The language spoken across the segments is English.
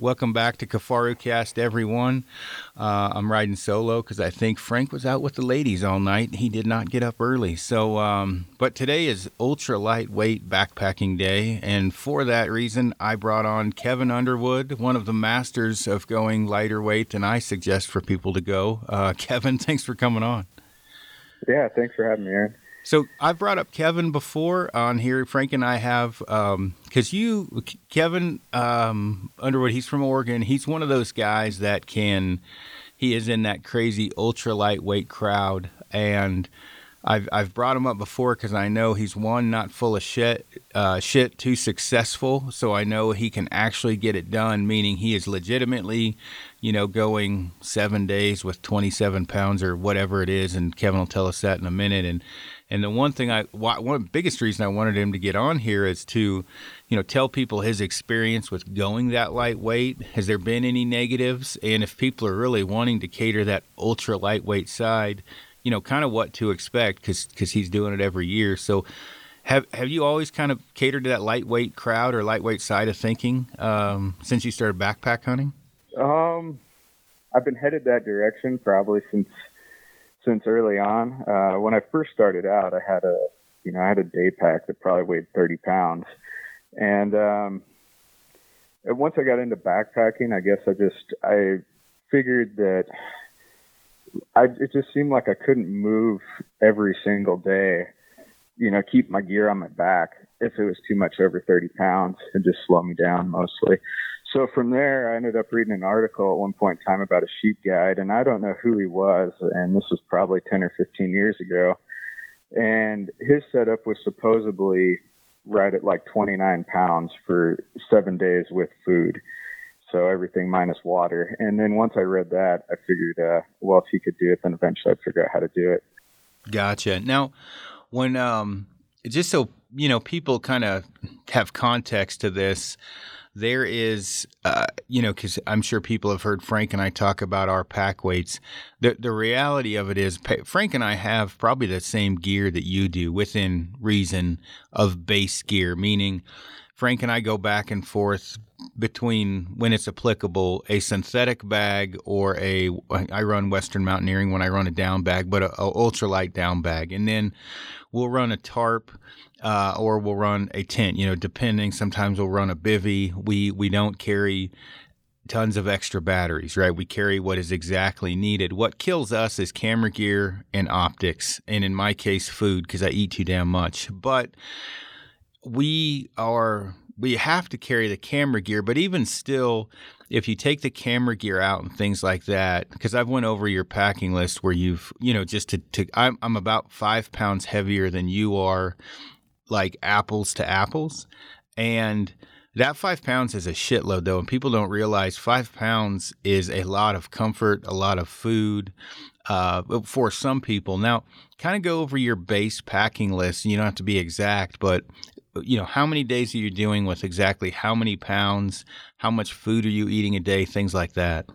Welcome back to Kifaru Cast, everyone. Uh, I'm riding solo because I think Frank was out with the ladies all night. He did not get up early. So, um, but today is ultra lightweight backpacking day, and for that reason, I brought on Kevin Underwood, one of the masters of going lighter weight than I suggest for people to go. Uh, Kevin, thanks for coming on. Yeah, thanks for having me, Aaron. So I've brought up Kevin before on here. Frank and I have because um, you, Kevin um, Underwood, he's from Oregon. He's one of those guys that can. He is in that crazy ultra lightweight crowd, and I've I've brought him up before because I know he's one not full of shit, uh, shit too successful. So I know he can actually get it done. Meaning he is legitimately, you know, going seven days with 27 pounds or whatever it is. And Kevin will tell us that in a minute. And and the one thing I, one of the biggest reason I wanted him to get on here is to, you know, tell people his experience with going that lightweight. Has there been any negatives? And if people are really wanting to cater that ultra lightweight side, you know, kind of what to expect because because he's doing it every year. So. Have have you always kind of catered to that lightweight crowd or lightweight side of thinking um, since you started backpack hunting? Um, I've been headed that direction probably since since early on. Uh, when I first started out, I had a, you know, I had a day pack that probably weighed 30 pounds. And, um, once I got into backpacking, I guess I just, I figured that I, it just seemed like I couldn't move every single day, you know, keep my gear on my back if it was too much over 30 pounds and just slow me down mostly. So from there, I ended up reading an article at one point in time about a sheep guide, and I don't know who he was, and this was probably 10 or 15 years ago. And his setup was supposedly right at like 29 pounds for seven days with food. So everything minus water. And then once I read that, I figured, uh, well, if he could do it, then eventually I'd figure out how to do it. Gotcha. Now, when, um, just so, you know, people kind of have context to this, there is, uh, you know, because I'm sure people have heard Frank and I talk about our pack weights. The the reality of it is, Frank and I have probably the same gear that you do within reason of base gear, meaning Frank and I go back and forth between when it's applicable a synthetic bag or a I run Western Mountaineering when I run a down bag, but a, a ultralight down bag, and then we'll run a tarp uh, or we'll run a tent. You know, depending. Sometimes we'll run a bivy. We we don't carry tons of extra batteries, right? We carry what is exactly needed. What kills us is camera gear and optics, and in my case, food because I eat too damn much. But we are we have to carry the camera gear, but even still, if you take the camera gear out and things like that, because I've went over your packing list where you've, you know, just to, to I'm, I'm about five pounds heavier than you are, like apples to apples. And that five pounds is a shitload though. And people don't realize five pounds is a lot of comfort, a lot of food, uh, for some people. Now, kind of go over your base packing list. You don't have to be exact, but you know, how many days are you doing with exactly how many pounds? How much food are you eating a day? Things like that.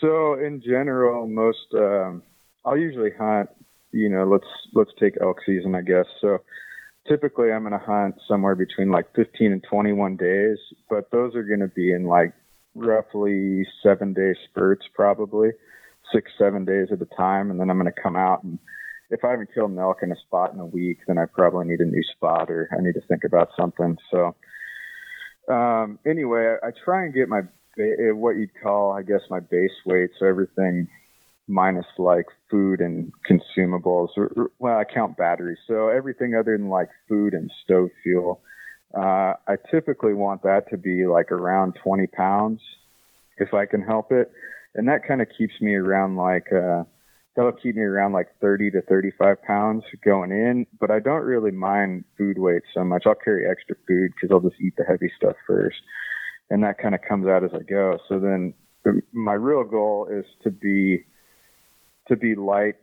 So, in general, most um, I'll usually hunt. You know, let's let's take elk season, I guess. So, typically, I'm going to hunt somewhere between like 15 and 21 days, but those are going to be in like roughly seven day spurts, probably six, seven days at a time, and then I'm going to come out and if I haven't killed an elk in a spot in a week, then I probably need a new spot or I need to think about something. So, um, anyway, I, I try and get my what you'd call, I guess, my base weight. So everything minus like food and consumables. Well, I count batteries. So everything other than like food and stove fuel. Uh, I typically want that to be like around 20 pounds if I can help it. And that kind of keeps me around like, uh, that'll keep me around like 30 to 35 pounds going in. But I don't really mind food weight so much. I'll carry extra food because I'll just eat the heavy stuff first, and that kind of comes out as I go. So then my real goal is to be to be light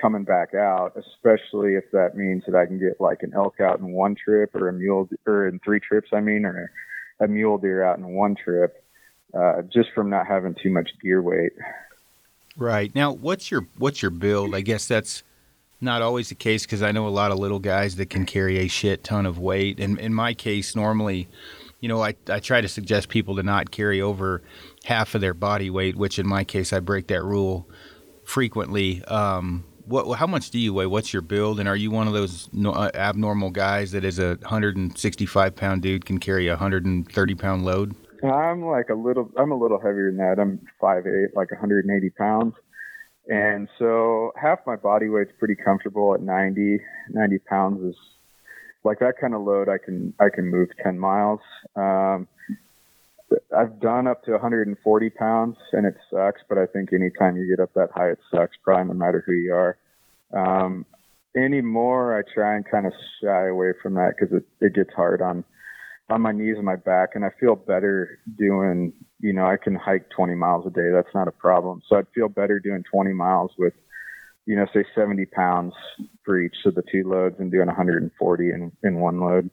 coming back out, especially if that means that I can get like an elk out in one trip or a mule or in three trips, I mean, or a mule deer out in one trip, uh, just from not having too much gear weight. Right now, what's your what's your build? I guess that's not always the case because I know a lot of little guys that can carry a shit ton of weight. And in my case, normally you know, I, I try to suggest people to not carry over half of their body weight, which in my case, I break that rule frequently. Um, what, how much do you weigh? What's your build? And are you one of those no, uh, abnormal guys that is a 165 pound dude can carry a 130 pound load? I'm like a little, I'm a little heavier than that. I'm 5'8", like 180 pounds. And so half my body weight's pretty comfortable at 90, 90 pounds is like that kind of load. I can, I can move 10 miles. Um, I've done up to 140 pounds and it sucks, but I think anytime you get up that high, it sucks, probably no matter who you are. Um, anymore, I try and kind of shy away from that because it, it gets hard on, on my knees and my back. And I feel better doing, you know, I can hike 20 miles a day. That's not a problem. So I'd feel better doing 20 miles with, you know, say 70 pounds for each of the two loads and doing 140 in, in one load.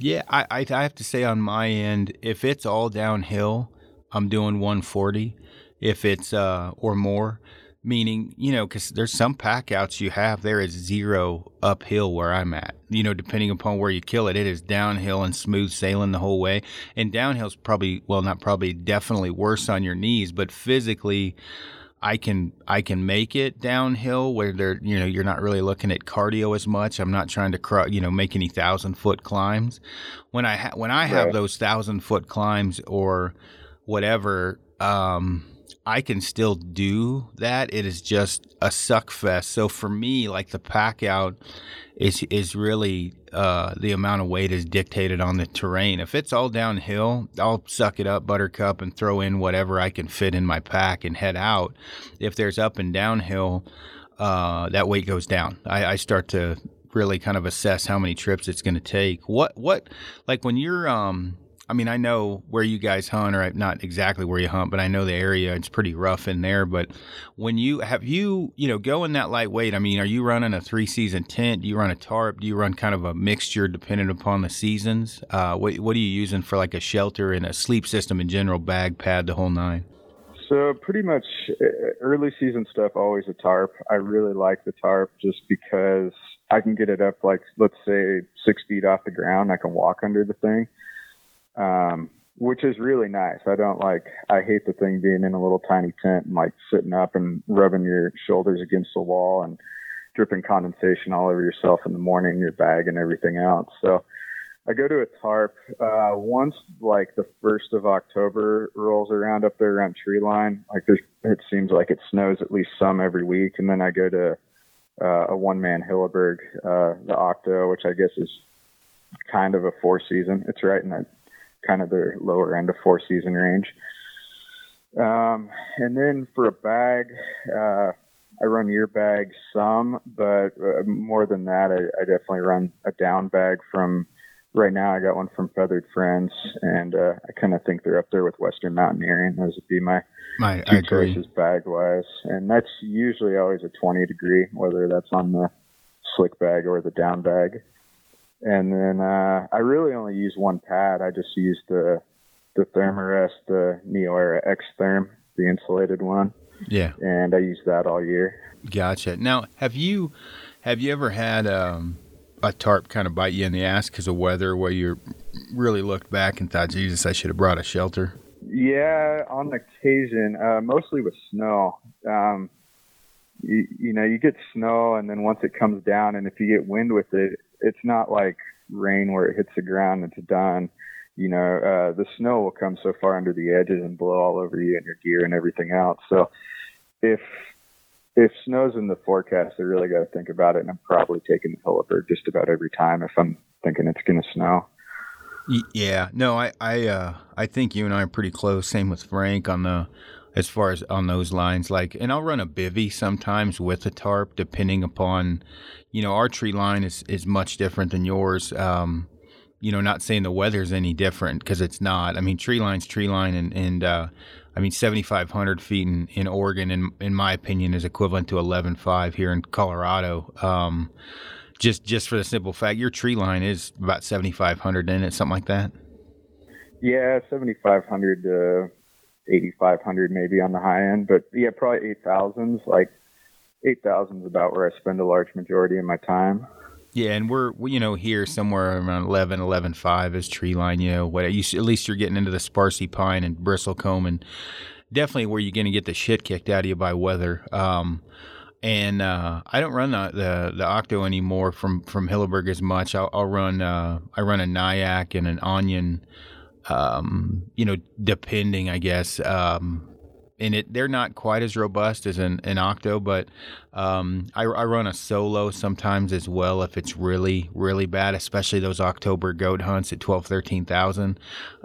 Yeah, I, I have to say on my end, if it's all downhill, I'm doing 140. If it's uh or more, meaning you know, because there's some pack outs you have, there is zero uphill where I'm at. You know, depending upon where you kill it, it is downhill and smooth sailing the whole way. And downhill's probably well, not probably, definitely worse on your knees, but physically I can I can make it downhill where they're you know you're not really looking at cardio as much. I'm not trying to you know make any thousand foot climbs. When I ha- when I have right. those thousand foot climbs or whatever, um, I can still do that. It is just a suck fest. So for me, like the pack out is is really uh, the amount of weight is dictated on the terrain. If it's all downhill, I'll suck it up, buttercup, and throw in whatever I can fit in my pack and head out. If there's up and downhill, uh, that weight goes down. I, I start to really kind of assess how many trips it's going to take. What what like when you're um I mean, I know where you guys hunt, or not exactly where you hunt, but I know the area. It's pretty rough in there. But when you have you, you know, going that lightweight, I mean, are you running a three season tent? Do you run a tarp? Do you run kind of a mixture depending upon the seasons? Uh, what what are you using for like a shelter and a sleep system in general, bag, pad, the whole nine? So pretty much uh, early season stuff, always a tarp. I really like the tarp just because I can get it up like let's say six feet off the ground. I can walk under the thing um, which is really nice. I don't like, I hate the thing being in a little tiny tent and like sitting up and rubbing your shoulders against the wall and dripping condensation all over yourself in the morning, your bag and everything else. So I go to a tarp, uh, once like the first of October rolls around up there around tree line. Like there's, it seems like it snows at least some every week. And then I go to, uh, a one man Hilleberg, uh, the Akto, which I guess is kind of a four season. It's right in that kind of the lower end of four season range. Um, and then for a bag, uh, I run year bag some, but uh, more than that, I, I, definitely run a down bag from. Right now, I got one from Feathered Friends, and uh, I kind of think they're up there with Western Mountaineering. Those would be my, my two choices bag wise, and that's usually always a 20 degree, whether that's on the slick bag or the down bag. And then uh, I really only use one pad. I just use the the Thermarest, the Neo Era X Therm, the insulated one. Yeah. And I use that all year. Gotcha. Now, have you have you ever had um, a tarp kind of bite you in the ass because of weather, where you really looked back and thought, "Jesus, I should have brought a shelter"? Yeah, on occasion, uh, mostly with snow. Um, you, you know, you get snow, and then once it comes down, and if you get wind with it, it's not like rain where it hits the ground and it's done. You know, uh, the snow will come so far under the edges and blow all over you and your gear and everything else. So if if snow's in the forecast, I really got to think about it, and I'm probably taking the Hilleberg just about every time if I'm thinking it's going to snow. Yeah, no, I I uh, I think you and I are pretty close. Same with Frank on the as far as on those lines. Like, and I'll run a bivy sometimes with a tarp, depending upon, you know, our tree line is is much different than yours. Um, you know, not saying the weather's any different because it's not. I mean, tree line's tree line, and and uh, I mean, seventy five hundred feet in, in Oregon, in in my opinion, is equivalent to eleven five here in Colorado. Um, just just for the simple fact, your tree line is about seventy five hundred in it, something like that. Yeah, seventy five hundred. Uh 8,500 maybe on the high end, but yeah, probably 8,000s. Like 8,000 is about where I spend a large majority of my time. Yeah, and we're we, you know here somewhere around 11, 11.5 is tree line. You know what? You, at least you're getting into the sparsy pine and bristlecone, and definitely where you're going to get the shit kicked out of you by weather. Um, and uh, I don't run the, the, the Akto anymore from from Hilleberg as much. I'll, I'll run uh, I run a Niak and an Enan, um, you know, depending I guess. Um, and it they're not quite as robust as an, an Akto, but um, I, I, run a Soulo sometimes as well if it's really really bad, especially those October goat hunts at 12, 13,000,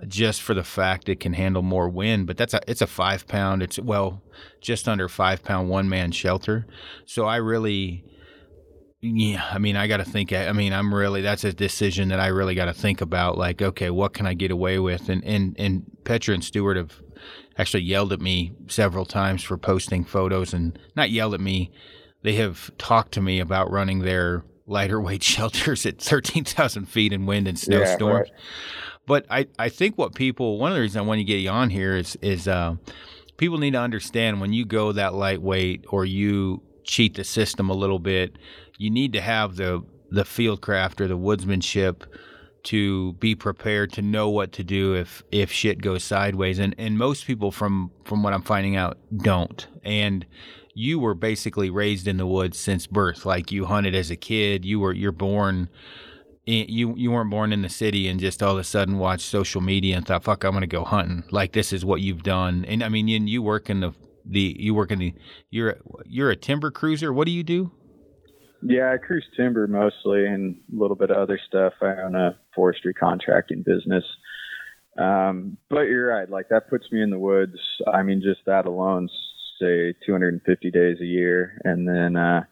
just for the fact it can handle more wind. But that's a it's a five pound. It's well just under five pound one man shelter, so I really. Yeah, I mean, I got to think. I mean, I'm really that's a decision that I really got to think about. Like, okay, what can I get away with? And and and Petra and Stewart have actually yelled at me several times for posting photos and not yelled at me. They have talked to me about running their lighter weight shelters at 13,000 feet in wind and snowstorms. Yeah, right. But I, I think what people, one of the reasons I want to get you on here is, is uh, people need to understand when you go that lightweight or you cheat the system a little bit, you need to have the, the field craft or the woodsmanship to be prepared to know what to do if if shit goes sideways. And and most people from from what I'm finding out don't. And you were basically raised in the woods since birth. Like you hunted as a kid. You were you're born you you weren't born in the city and just all of a sudden watched social media and thought fuck I'm going to go hunting. Like this is what you've done. And I mean you, you work in the the you work in the you're you're a timber cruiser? What do you do yeah, I cruise timber mostly and a little bit of other stuff. I own a forestry contracting business. Um, but you're right. Like that puts me in the woods. I mean, just that alone, say 250 days a year. And then, uh,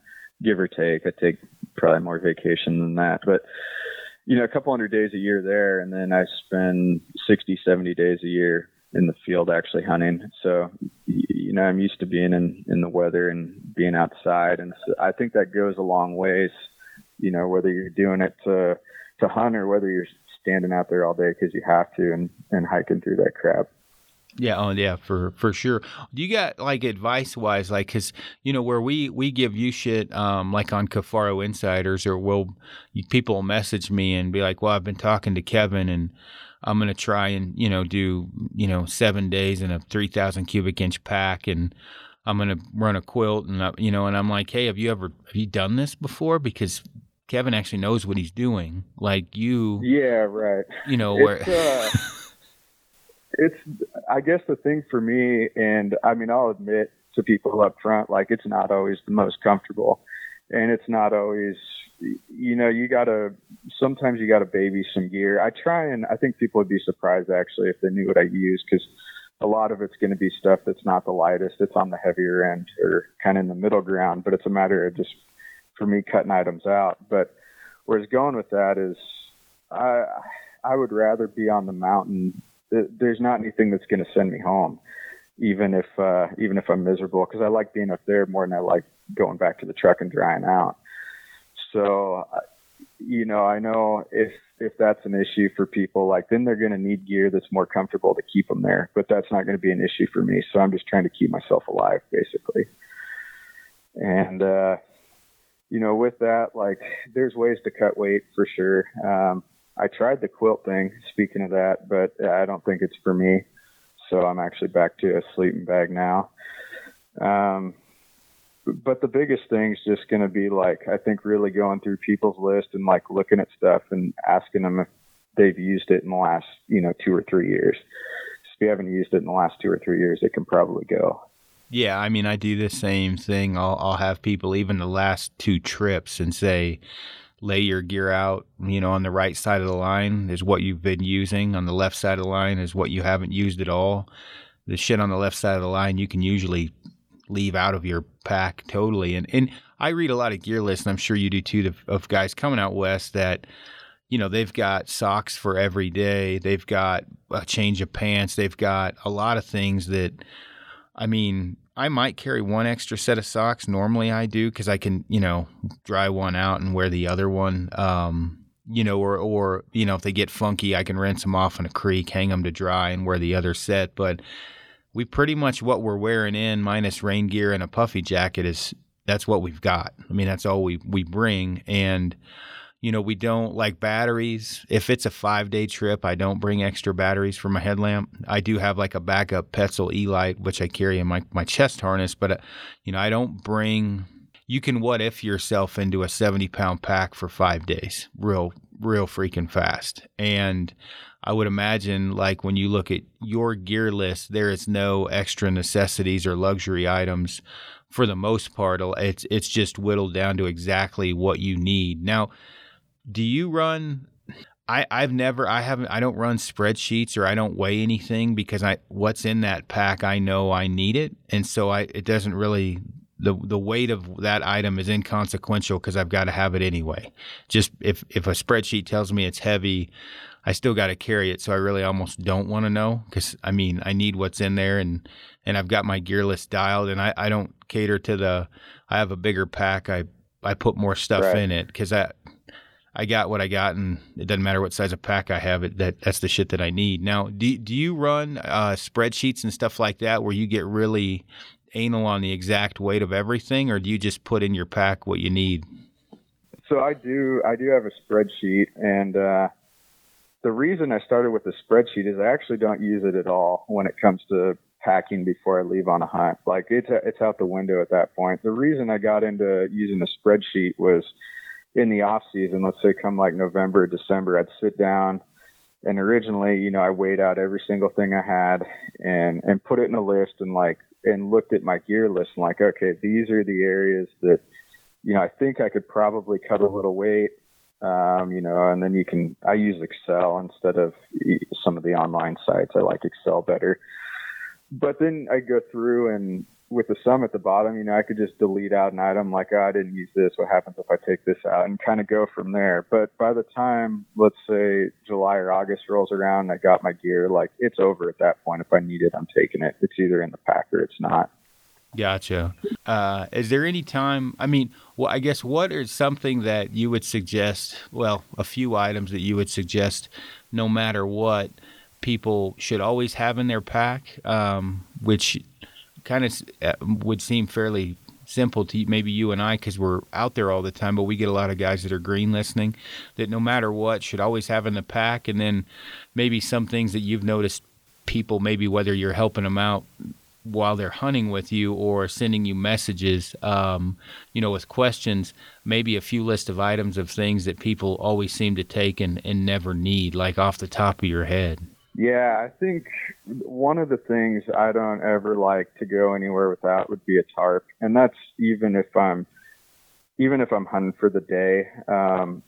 give or take, I take probably more vacation than that, but you know, a couple hundred days a year there. And then I spend 60, 70 days a year in the field actually hunting. So, you know, I'm used to being in, in the weather and being outside. And so I think that goes a long ways, you know, whether you're doing it to, to hunt or whether you're standing out there all day because you have to and, and hiking through that crap. Yeah, oh yeah, for for sure. Do you got like advice wise, like because you know where we we give you shit, um, like on Kifaru Insiders, or will people message me and be like, "Well, I've been talking to Kevin, and I'm going to try and, you know, do, you know, seven days in a 3,000 cubic inch pack and I'm going to run a quilt and, uh, you know, and I'm like, hey, have you ever, have you done this before? Because Kevin actually knows what he's doing. Like you. Yeah, right. You know, where. Uh, it's, I guess the thing for me, and I mean, I'll admit to people up front, like it's not always the most comfortable and it's not always you know, you gotta sometimes you gotta baby some gear. I try and I think people would be surprised actually if they knew what I use because a lot of it's going to be stuff that's not the lightest. It's on the heavier end or kind of in the middle ground, but it's a matter of just for me cutting items out. But where it's going with that is I I would rather be on the mountain. There's not anything that's going to send me home, even if uh, even if I'm miserable, because I like being up there more than I like going back to the truck and drying out. So, you know, I know if if that's an issue for people, like then they're going to need gear that's more comfortable to keep them there. But that's not going to be an issue for me. So I'm just trying to keep myself alive, basically. And uh, you know, with that, like there's ways to cut weight for sure. Um, I tried the quilt thing. Speaking of that, but I don't think it's for me. So I'm actually back to a sleeping bag now. Um, but the biggest thing is just going to be like I think really going through people's list and like looking at stuff and asking them if they've used it in the last you know two or three years. If you haven't used it in the last two or three years, it can probably go. Yeah, I mean, I do the same thing. I'll I'll have people even the last two trips and say, lay your gear out. You know, on the right side of the line is what you've been using. On the left side of the line is what you haven't used at all. The shit on the left side of the line you can usually leave out of your pack totally. And and I read a lot of gear lists, and I'm sure you do too, of guys coming out west that you know they've got socks for every day, they've got a change of pants, they've got a lot of things that. I mean, I might carry one extra set of socks. Normally, I do because I can, you know, dry one out and wear the other one. Um, you know, or or you know, if they get funky, I can rinse them off in a creek, hang them to dry, and wear the other set. But we pretty much what we're wearing in minus rain gear and a puffy jacket is that's what we've got. I mean, that's all we we bring and you know, we don't like batteries. If it's a five day trip, I don't bring extra batteries for my headlamp. I do have like a backup Petzl E light, which I carry in my, my chest harness, but, uh, you know, I don't bring. You can what if yourself into a 70 pound pack for five days, real, real freaking fast. And I would imagine, like, when you look at your gear list, there is no extra necessities or luxury items for the most part. It's, it's just whittled down to exactly what you need. Now, do you run I, I've never I haven't I don't run spreadsheets or I don't weigh anything because I what's in that pack I know I need it and so I it doesn't really the the weight of that item is inconsequential because I've got to have it anyway. Just if if a spreadsheet tells me it's heavy, I still got to carry it. So I really almost don't want to know because I mean I need what's in there and and I've got my gear list dialed and I I don't cater to the I have a bigger pack I I put more stuff right. in it because I I got what I got, and it doesn't matter what size of pack I have. It that that's the shit that I need. Now, do do you run uh, spreadsheets and stuff like that where you get really anal on the exact weight of everything, or do you just put in your pack what you need? So I do. I do have a spreadsheet, and uh, the reason I started with the spreadsheet is I actually don't use it at all when it comes to packing before I leave on a hunt. Like it's it's out the window at that point. The reason I got into using a spreadsheet was in the off season, let's say come like November, December, I'd sit down and originally, you know, I weighed out every single thing I had and and put it in a list and like and looked at my gear list and like, okay, these are the areas that you know I think I could probably cut a little weight. Um, you know, and then you can. I use Excel instead of some of the online sites. I like Excel better. But then I go through and with the sum at the bottom, you know, I could just delete out an item like, oh, I didn't use this. What happens if I take this out and kind of go from there. But by the time, let's say July or August rolls around, I got my gear, like it's over at that point. If I need it, I'm taking it. It's either in the pack or it's not. Gotcha. Uh, is there any time? I mean, well, I guess what is something that you would suggest? Well, a few items that you would suggest, no matter what, people should always have in their pack, um, which kind of uh, would seem fairly simple to maybe you and I because we're out there all the time, but we get a lot of guys that are green listening that no matter what should always have in the pack. And then maybe some things that you've noticed people, maybe whether you're helping them out while they're hunting with you or sending you messages, um, you know, with questions, maybe a few list of items of things that people always seem to take and, and never need, like off the top of your head. Yeah, I think one of the things I don't ever like to go anywhere without would be a tarp, and that's even if I'm even if I'm hunting for the day. Um,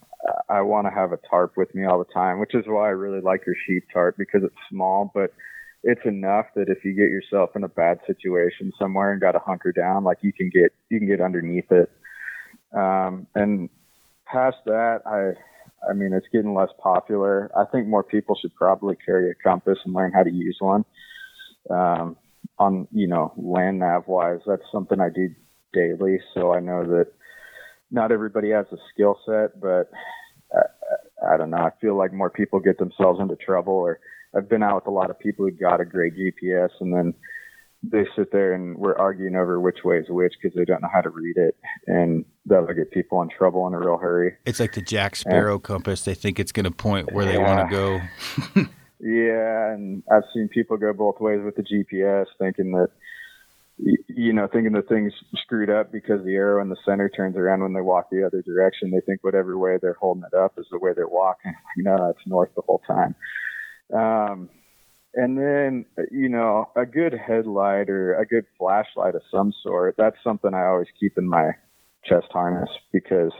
I want to have a tarp with me all the time, which is why I really like your sheep tarp because it's small, but it's enough that if you get yourself in a bad situation somewhere and got to hunker down, like you can get you can get underneath it. Um, and past that, I I mean, it's getting less popular. I think more people should probably carry a compass and learn how to use one. Um, on you know land nav wise, that's something I do daily, so I know that not everybody has a skill set, but I, I don't know. I feel like more people get themselves into trouble. Or I've been out with a lot of people who got a great GPS and then they sit there and we're arguing over which way is which because they don't know how to read it, and that'll get people in trouble in a real hurry. It's like the Jack Sparrow and, compass; they think it's going to point where yeah. they want to go. yeah, and I've seen people go both ways with the GPS, thinking that you know, thinking the thing's screwed up because the arrow in the center turns around when they walk the other direction. They think whatever way they're holding it up is the way they're walking. no, it's north the whole time. Um, and then, you know, a good headlight or a good flashlight of some sort, that's something I always keep in my chest harness because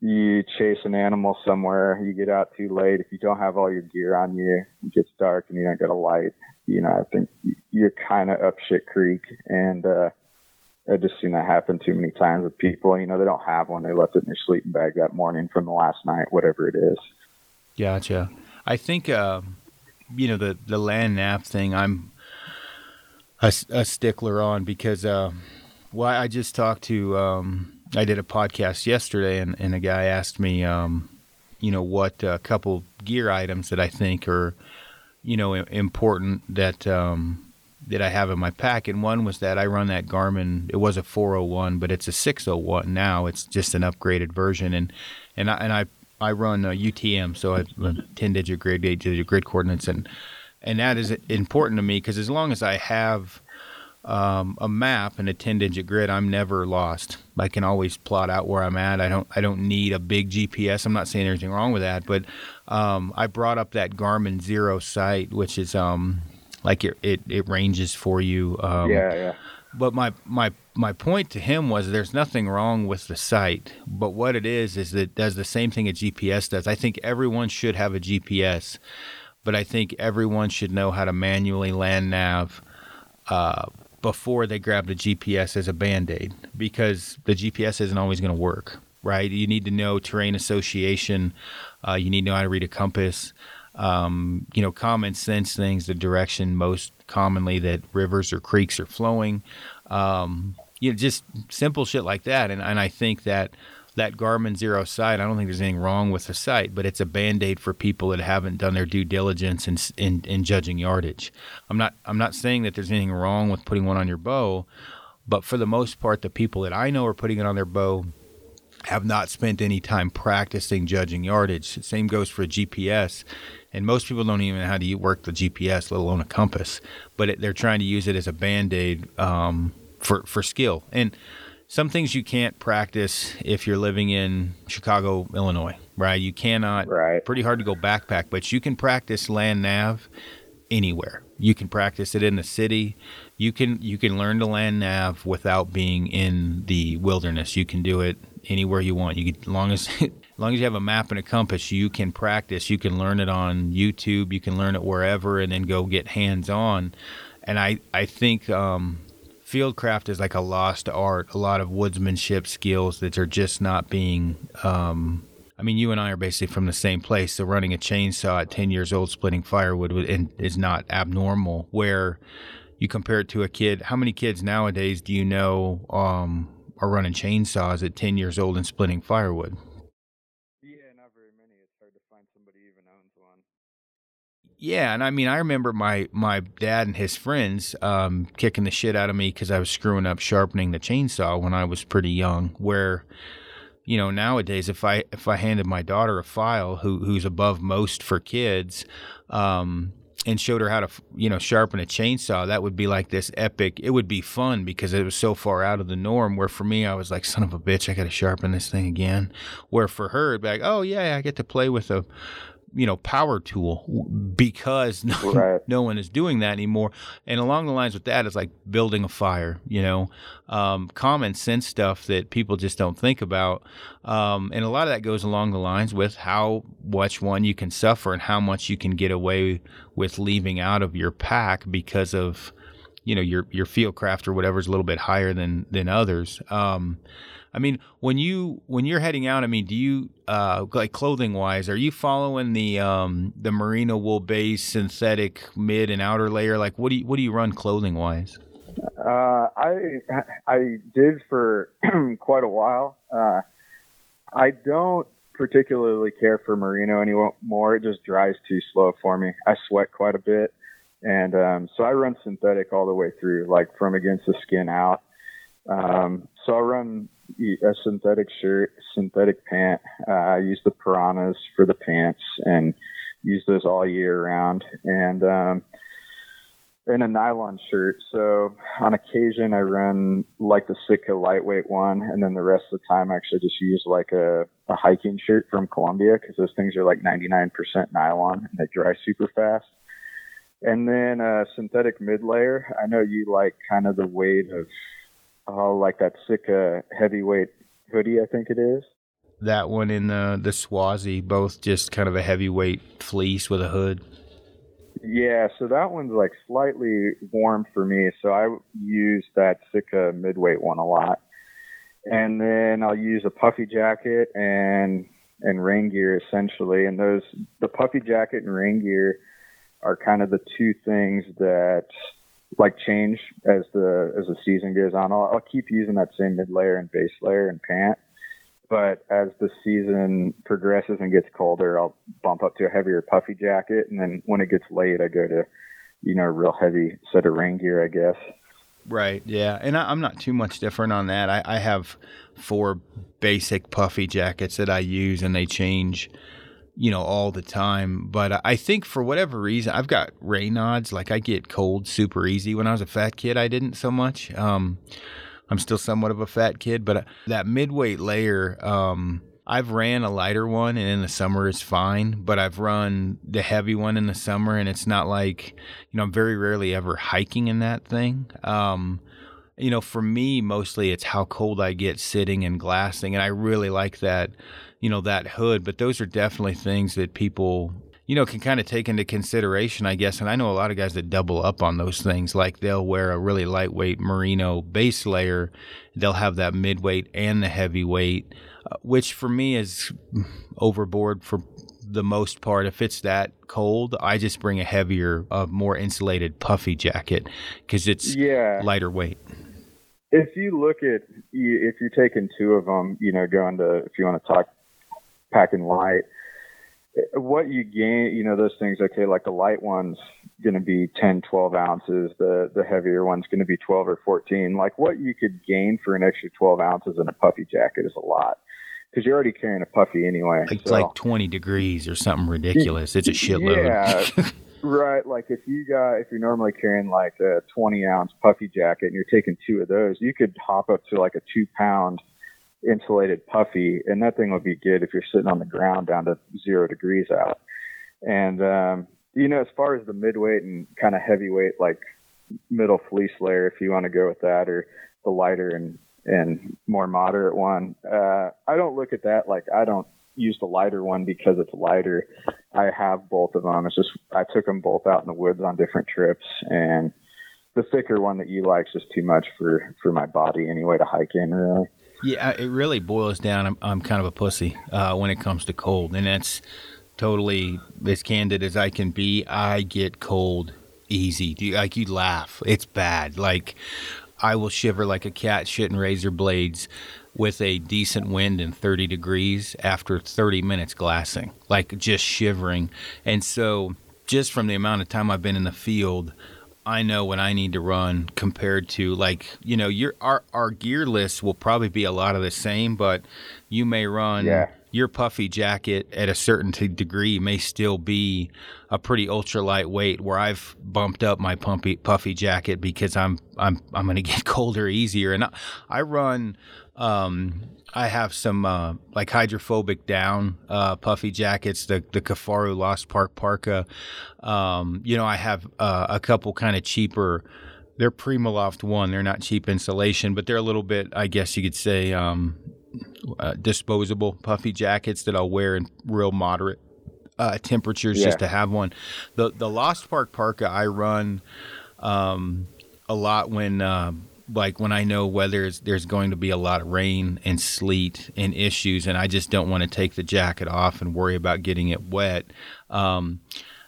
you chase an animal somewhere, you get out too late. If you don't have all your gear on you, it gets dark and you don't get a light. You know, I think you're kind of up shit creek. And, uh, I've just seen that happen too many times with people. You know, they don't have one. They left it in their sleeping bag that morning from the last night, whatever it is. Gotcha. I think, um, you know the the land nav thing I'm a, a stickler on because uh, well I just talked to um, I did a podcast yesterday and, and a guy asked me um, you know what a couple gear items that I think are you know important that um, that I have in my pack, and one was that I run that Garmin. It was a 401, but it's a 601 now. It's just an upgraded version, and and I and I I run a UTM, so I've 10 digit grid, 8 digit grid coordinates, and and that is important to me because as long as I have um, a map and a 10 digit grid, I'm never lost. I can always plot out where I'm at. I don't I don't need a big GPS. I'm not saying anything wrong with that, but um, I brought up that Garmin Xero sight, which is um, like it, it, it ranges for you. Um, yeah, yeah. But my my my point to him was there's nothing wrong with the sight, but what it is is that it does the same thing a GPS does. I think everyone should have a GPS, but I think everyone should know how to manually land nav uh, before they grab the GPS as a band aid because the GPS isn't always going to work, right? You need to know terrain association, uh, you need to know how to read a compass. Um, you know, common sense things, the direction most commonly that rivers or creeks are flowing. Um, you know, just simple shit like that. And, and I think that that Garmin Xero sight, I don't think there's anything wrong with the sight, but it's a band aid for people that haven't done their due diligence in, in, in judging yardage. I'm not I'm not saying that there's anything wrong with putting one on your bow, but for the most part, the people that I know are putting it on their bow have not spent any time practicing judging yardage. Same goes for GPS. And most people don't even know how to work the GPS, let alone a compass. But it, they're trying to use it as a band aid um, for, for skill. And some things you can't practice if you're living in Chicago, Illinois, right? You cannot. Right. Pretty hard to go backpack, but you can practice land nav anywhere. You can practice it in the city. You can you can learn to land nav without being in the wilderness. You can do it anywhere you want. You can, long as as long as you have a map and a compass, you can practice. You can learn it on YouTube. You can learn it wherever, and then go get hands on. And I I think um, fieldcraft is like a lost art. A lot of woodsmanship skills that are just not being. Um, I mean, you and I are basically from the same place. So running a chainsaw at ten years old, splitting firewood, is not abnormal. Where you compare it to a kid. How many kids nowadays do you know um, are running chainsaws at ten years old and splitting firewood? Yeah, not very many. It's hard to find somebody even owns one. Yeah, and I mean, I remember my my dad and his friends um, kicking the shit out of me because I was screwing up sharpening the chainsaw when I was pretty young. Where, you know, nowadays, if I if I handed my daughter a file who who's above most for kids, um, and showed her how to you know sharpen a chainsaw, that would be like this epic. It would be fun because it was so far out of the norm. Where for me, I was like, son of a bitch, I got to sharpen this thing again. Where for her, it'd be like, oh yeah, I get to play with a you know power tool because no, right. no one is doing that anymore. And along the lines with that is like building a fire you know? Um, common sense stuff that people just don't think about. Um, and a lot of that goes along the lines with how much one you can suffer and how much you can get away with leaving out of your pack because of you know your your field craft or whatever is a little bit higher than than others. Um, I mean, when you when you're heading out, I mean, do you uh, like clothing wise? Are you following the um, the merino wool base synthetic mid and outer layer? Like, what do you what do you run clothing wise? Uh, I I did for quite a while. Uh, I don't particularly care for merino anymore. It just dries too slow for me. I sweat quite a bit, and um, so I run synthetic all the way through, like from against the skin out. Um, so I run a synthetic shirt, synthetic pant. Uh, I use the piranhas for the pants and use those all year round. And um, and a nylon shirt. So on occasion I run like the Sitka lightweight one, and then the rest of the time I actually just use like a, a hiking shirt from Columbia because those things are like 99% nylon and they dry super fast. And then a synthetic mid layer. I know you like kind of the weight of Oh, like that Sitka heavyweight hoodie, I think it is. That one in the the Swazi, both just kind of a heavyweight fleece with a hood. Yeah, so that one's like slightly warm for me, so I use that Sitka midweight one a lot. And then I'll use a puffy jacket and and rain gear essentially. And those the puffy jacket and rain gear are kind of the two things that like change as the as the season goes on. I'll, I'll keep using that same mid layer and base layer and pant, but as the season progresses and gets colder, I'll bump up to a heavier puffy jacket, and then when it gets late, I go to you know, a real heavy set of rain gear, I guess. Right. Yeah. And I, am not too much different on that. I, I have four basic puffy jackets that I use, and they change, you know, all the time. But I think for whatever reason, I've got Raynaud's. Like I get cold super easy. When I was a fat kid, I didn't so much. Um, I'm still somewhat of a fat kid, but that midweight layer. Um, I've ran a lighter one and in the summer it's fine, but I've run the heavy one in the summer and it's not like, you know, I'm very rarely ever hiking in that thing. Um, you know, for me, mostly it's how cold I get sitting and glassing. And I really like that, you know, that hood. But those are definitely things that people, you know, can kind of take into consideration, I guess. And I know a lot of guys that double up on those things. Like they'll wear a really lightweight merino base layer, they'll have that midweight and the heavyweight which for me is overboard for the most part. If it's that cold, I just bring a heavier, uh, more insulated, puffy jacket because it's yeah. lighter weight. If you look at if you're taking two of them, you know, going to if you want to talk packing light, what you gain, you know, those things. Okay, like the light ones going to be 10, 12 ounces. The the heavier one's going to be 12 or 14. Like what you could gain for an extra 12 ounces in a puffy jacket is a lot because you're already carrying a puffy anyway. It's so. like 20 degrees or something ridiculous. It's a shitload. Yeah. right. Like if you got, if you're normally carrying like a 20 ounce puffy jacket and you're taking two of those, you could hop up to like a two pound insulated puffy and that thing would be good if you're sitting on the ground down to zero degrees out. And, um, you know, as far as the midweight and kind of heavyweight, like middle fleece layer, if you want to go with that, or the lighter and and more moderate one. Uh, I don't look at that like I don't use the lighter one because it's lighter. I have both of them. It's just I took them both out in the woods on different trips, and the thicker one that you like is just too much for for my body anyway to hike in. Really. Yeah, it really boils down. I'm, I'm kind of a pussy uh, when it comes to cold, and that's totally as candid as I can be. I get cold easy. Like you laugh. It's bad. Like I will shiver like a cat shitting razor blades with a decent wind and 30 degrees after 30 minutes glassing, like just shivering. And so, just from the amount of time I've been in the field, I know when I need to run compared to like you know your our our gear list will probably be a lot of the same, but you may run yeah. your puffy jacket at a certain degree may still be a pretty ultra lightweight where I've bumped up my pumpy, puffy jacket because I'm I'm I'm going to get colder easier. And I, I run um, I have some uh, like hydrophobic down uh, puffy jackets, the the Kifaru Lost Park Parka. Um, you know, I have uh, a couple kind of cheaper. They're Primaloft one. They're not cheap insulation, but they're a little bit, I guess you could say, um, uh, disposable puffy jackets that I'll wear in real moderate uh, temperatures yeah. just to have one. The the Lost Park parka I run um, a lot when uh, like when I know whether there's going to be a lot of rain and sleet and issues, and I just don't want to take the jacket off and worry about getting it wet. Um,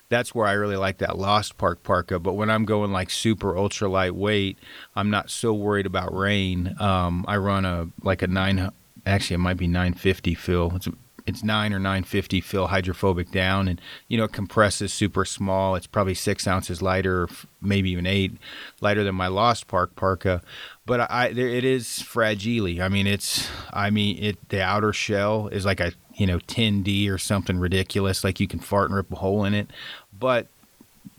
that's where I really like that Lost Park parka. But when I'm going like super ultra lightweight, I'm not so worried about rain. Um, I run a like a nine actually it might be 950 fill. It's it's nine or 950 fill hydrophobic down, and you know it compresses super small. It's probably six ounces lighter, maybe even eight lighter than my Lost Park parka. But I, there, it is fragile. I mean, it's I mean it. The outer shell is like a you know 10D or something ridiculous, like you can fart and rip a hole in it. But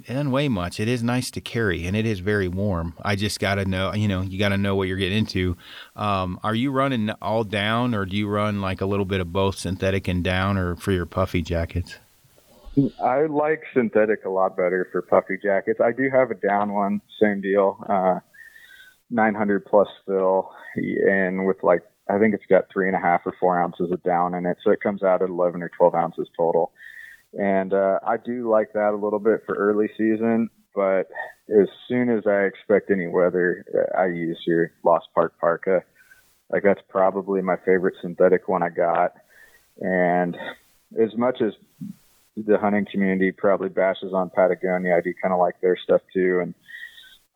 it doesn't weigh much. It is nice to carry, and it is very warm. I just got to know, you know, you got to know what you're getting into. Um, are you running all down, or do you run like a little bit of both synthetic and down, or for your puffy jackets? I like synthetic a lot better for puffy jackets. I do have a down one, same deal, uh, 900 plus fill, and with like I think it's got three and a half or four ounces of down in it, so it comes out at 11 or 12 ounces total. And uh, I do like that a little bit for early season, but as soon as I expect any weather, uh, I use your Lost Park Parka. Like that's probably my favorite synthetic one I got. And as much as the hunting community probably bashes on Patagonia, I do kind of like their stuff too. And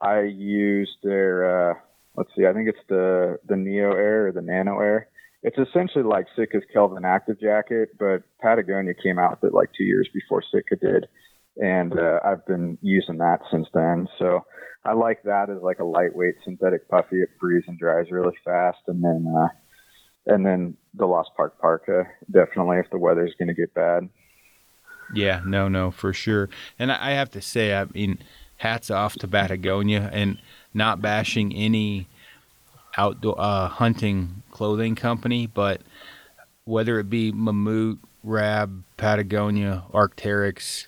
I use their, uh, let's see, I think it's the the Neo Air or the Nano Air it's essentially like Sitka's Kelvin Active Jacket, but Patagonia came out with it like two years before Sitka did. and uh, I've been using that since then. So I like that as like a lightweight synthetic puffy. It breathes and dries really fast, and then uh, and then the Lost Park Parka definitely if the weather's going to get bad. Yeah, no, no, for sure. And I have to say, I mean, hats off to Patagonia and not bashing any outdoor uh, hunting clothing company, but whether it be Mammut, Rab, Patagonia, Arc'teryx,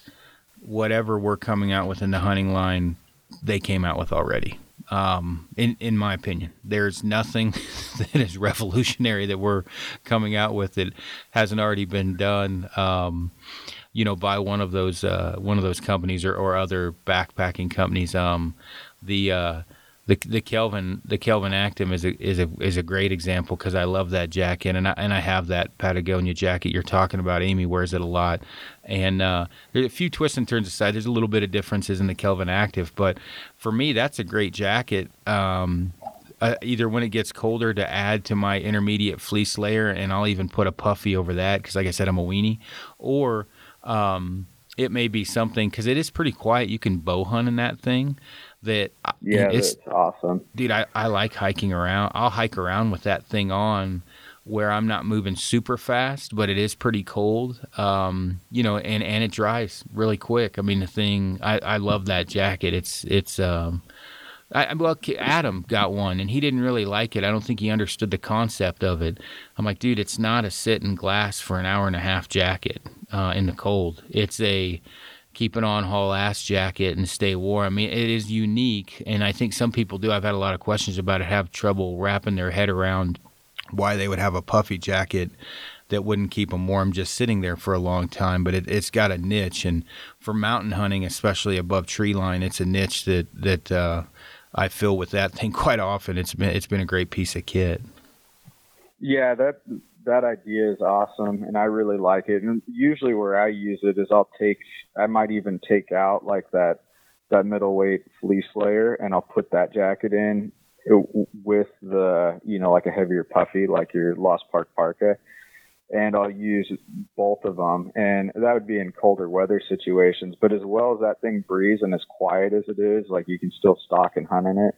whatever we're coming out with in the hunting line, they came out with already. Um, in in my opinion, there's nothing that is revolutionary that we're coming out with that hasn't already been done. Um, you know, by one of those uh, one of those companies or, or other backpacking companies. Um, the uh, the the Kelvin the Kelvin Active is a is a is a great example because I love that jacket and I and I have that Patagonia jacket you're talking about. Amy wears it a lot, and uh, there's a few twists and turns aside. There's a little bit of differences in the Kelvin Active, but for me that's a great jacket. Um, uh, either when it gets colder to add to my intermediate fleece layer, and I'll even put a puffy over that because, like I said, I'm a weenie, or um, it may be something because it is pretty quiet. You can bow hunt in that thing that yeah, it's awesome, dude. I, I like hiking around. I'll hike around with that thing on, where I'm not moving super fast, but it is pretty cold. Um, you know, and and it dries really quick. I mean, the thing. I I love that jacket. It's it's um. I, well, Adam got one, and he didn't really like it. I don't think he understood the concept of it. I'm like, dude, it's not a sit in glass for an hour and a half jacket uh, in the cold. It's a keep an on haul ass jacket and stay warm. I mean, it is unique, and I think some people do. I've had a lot of questions about it, have trouble wrapping their head around why they would have a puffy jacket that wouldn't keep them warm just sitting there for a long time. But it, has got a niche, and for mountain hunting, especially above tree line, it's a niche that that uh, I fill with that thing quite often. It's been it's been a great piece of kit. Yeah, that that idea is awesome and I really like it. And usually where I use it is I'll take I might even take out like that that middleweight fleece layer and I'll put that jacket in with the you know like a heavier puffy like your Lost Park parka and I'll use both of them and that would be in colder weather situations but as well as that thing breathes and as quiet as it is like you can still stalk and hunt in it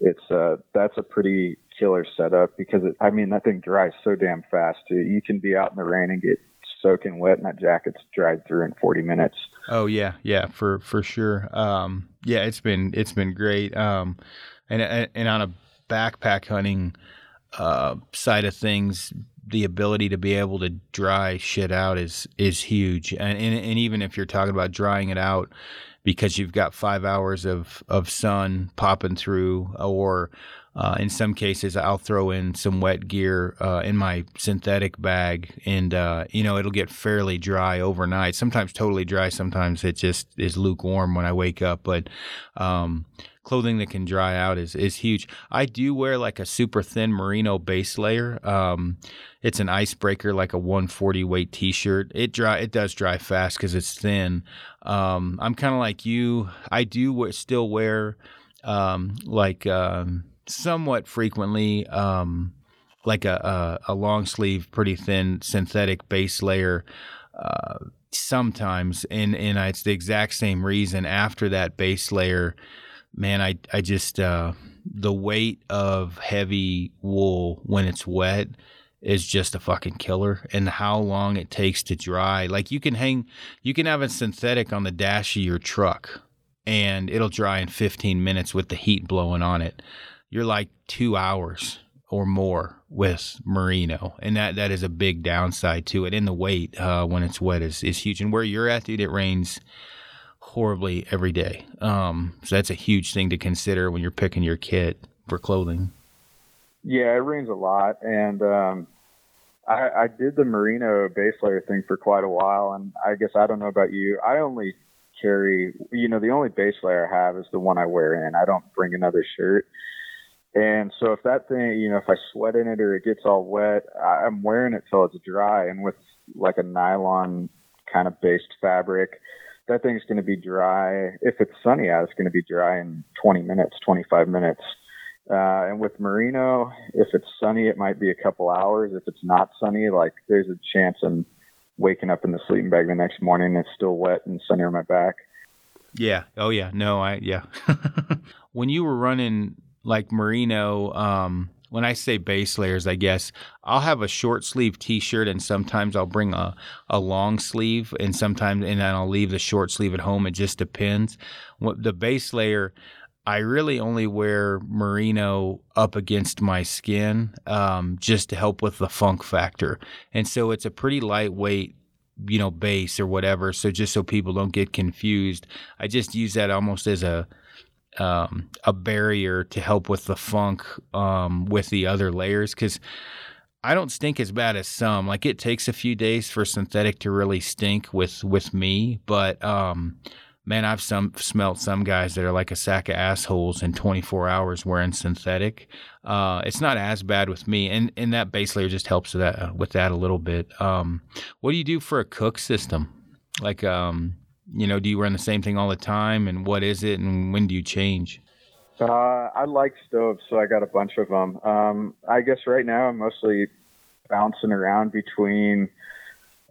it's uh that's a pretty killer setup because it, I mean that thing dries so damn fast too. You can be out in the rain and get soaking wet, and that jacket's dried through in 40 minutes. Oh yeah, yeah, for for sure. Um, yeah, it's been it's been great. Um, and and on a backpack hunting uh, side of things, the ability to be able to dry shit out is is huge. And, and and even if you're talking about drying it out because you've got five hours of of sun popping through, or uh, in some cases, I'll throw in some wet gear uh, in my synthetic bag, and uh, you know it'll get fairly dry overnight. Sometimes totally dry. Sometimes it just is lukewarm when I wake up. But um, clothing that can dry out is is huge. I do wear like a super thin merino base layer. Um, it's an icebreaker, like a 140 weight T-shirt. It dry. It does dry fast because it's thin. Um, I'm kind of like you. I do still wear um, like um, somewhat frequently um, like a, a, a, long sleeve, pretty thin synthetic base layer. Uh, sometimes, and and it's the exact same reason. After that base layer, man, I I just uh, the weight of heavy wool when it's wet is just a fucking killer and how long it takes to dry like you can hang you can have a synthetic on the dash of your truck and it'll dry in 15 minutes with the heat blowing on it you're like two hours or more with merino. And that that is a big downside to it. And the weight uh, when it's wet is, is huge. And where you're at dude it rains horribly every day. Um, so that's a huge thing to consider when you're picking your kit for clothing. Yeah it rains a lot. And um, I, I did the merino base layer thing for quite a while. And i guess i don't know about you. I only carry you know the only base layer i have is the one i wear in. I don't bring another shirt and so if that thing, you know, if I sweat in it or it gets all wet, I'm wearing it till it's dry. And with like a nylon kind of based fabric, that thing's going to be dry. If it's sunny out, it's going to be dry in 20 minutes, 25 minutes. Uh, and with merino, if it's sunny, it might be a couple hours. If it's not sunny, like there's a chance I'm waking up in the sleeping bag the next morning, and it's still wet and sunny on my back. Yeah. Oh yeah. No, I yeah. when you were running like merino, um, when I say base layers, I guess I'll have a short sleeve T-shirt, and sometimes I'll bring a, a long sleeve, and sometimes and then I'll leave the short sleeve at home. It just depends. What the base layer, I really only wear merino up against my skin, um, just to help with the funk factor, and so it's a pretty lightweight you know base or whatever so just so people don't get confused i just use that almost as a um, a barrier to help with the funk um, with the other layers because I don't stink as bad as some. Like it takes a few days for synthetic to really stink with with me, but um, man, I've some smelt some guys that are like a sack of assholes in 24 hours wearing synthetic. Uh, it's not as bad with me, and and that base layer just helps with that with that a little bit. Um, what do you do for a cook system? Like um, you know, do you run the same thing all the time? And what is it? And when do you change? Uh, I like stoves, so I got a bunch of them. Um, I guess right now I'm mostly bouncing around between,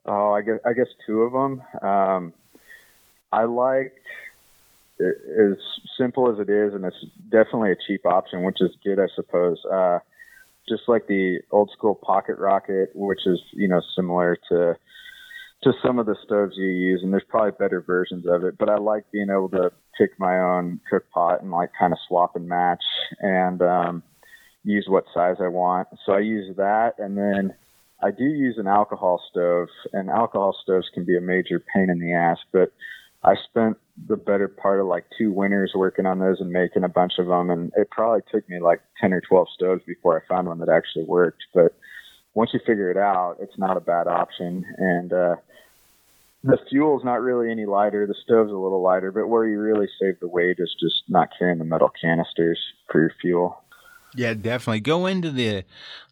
oh, I guess I guess two of them. Um, I like as simple as it is, and it's definitely a cheap option, which is good, I suppose. Uh, just like the old school pocket rocket, which is you know similar to to some of the stoves you use, and there's probably better versions of it. But I like being able to pick my own cook pot and like kind of swap and match and um, use what size I want. So I use that, and then I do use an alcohol stove, and alcohol stoves can be a major pain in the ass. But I spent the better part of like two winters working on those and making a bunch of them, and it probably took me like ten or twelve stoves before I found one that actually worked. But once you figure it out, it's not a bad option. And uh, the fuel's not really any lighter. The stove's a little lighter, but where you really save the weight is just not carrying the metal canisters for your fuel. Yeah, definitely go into the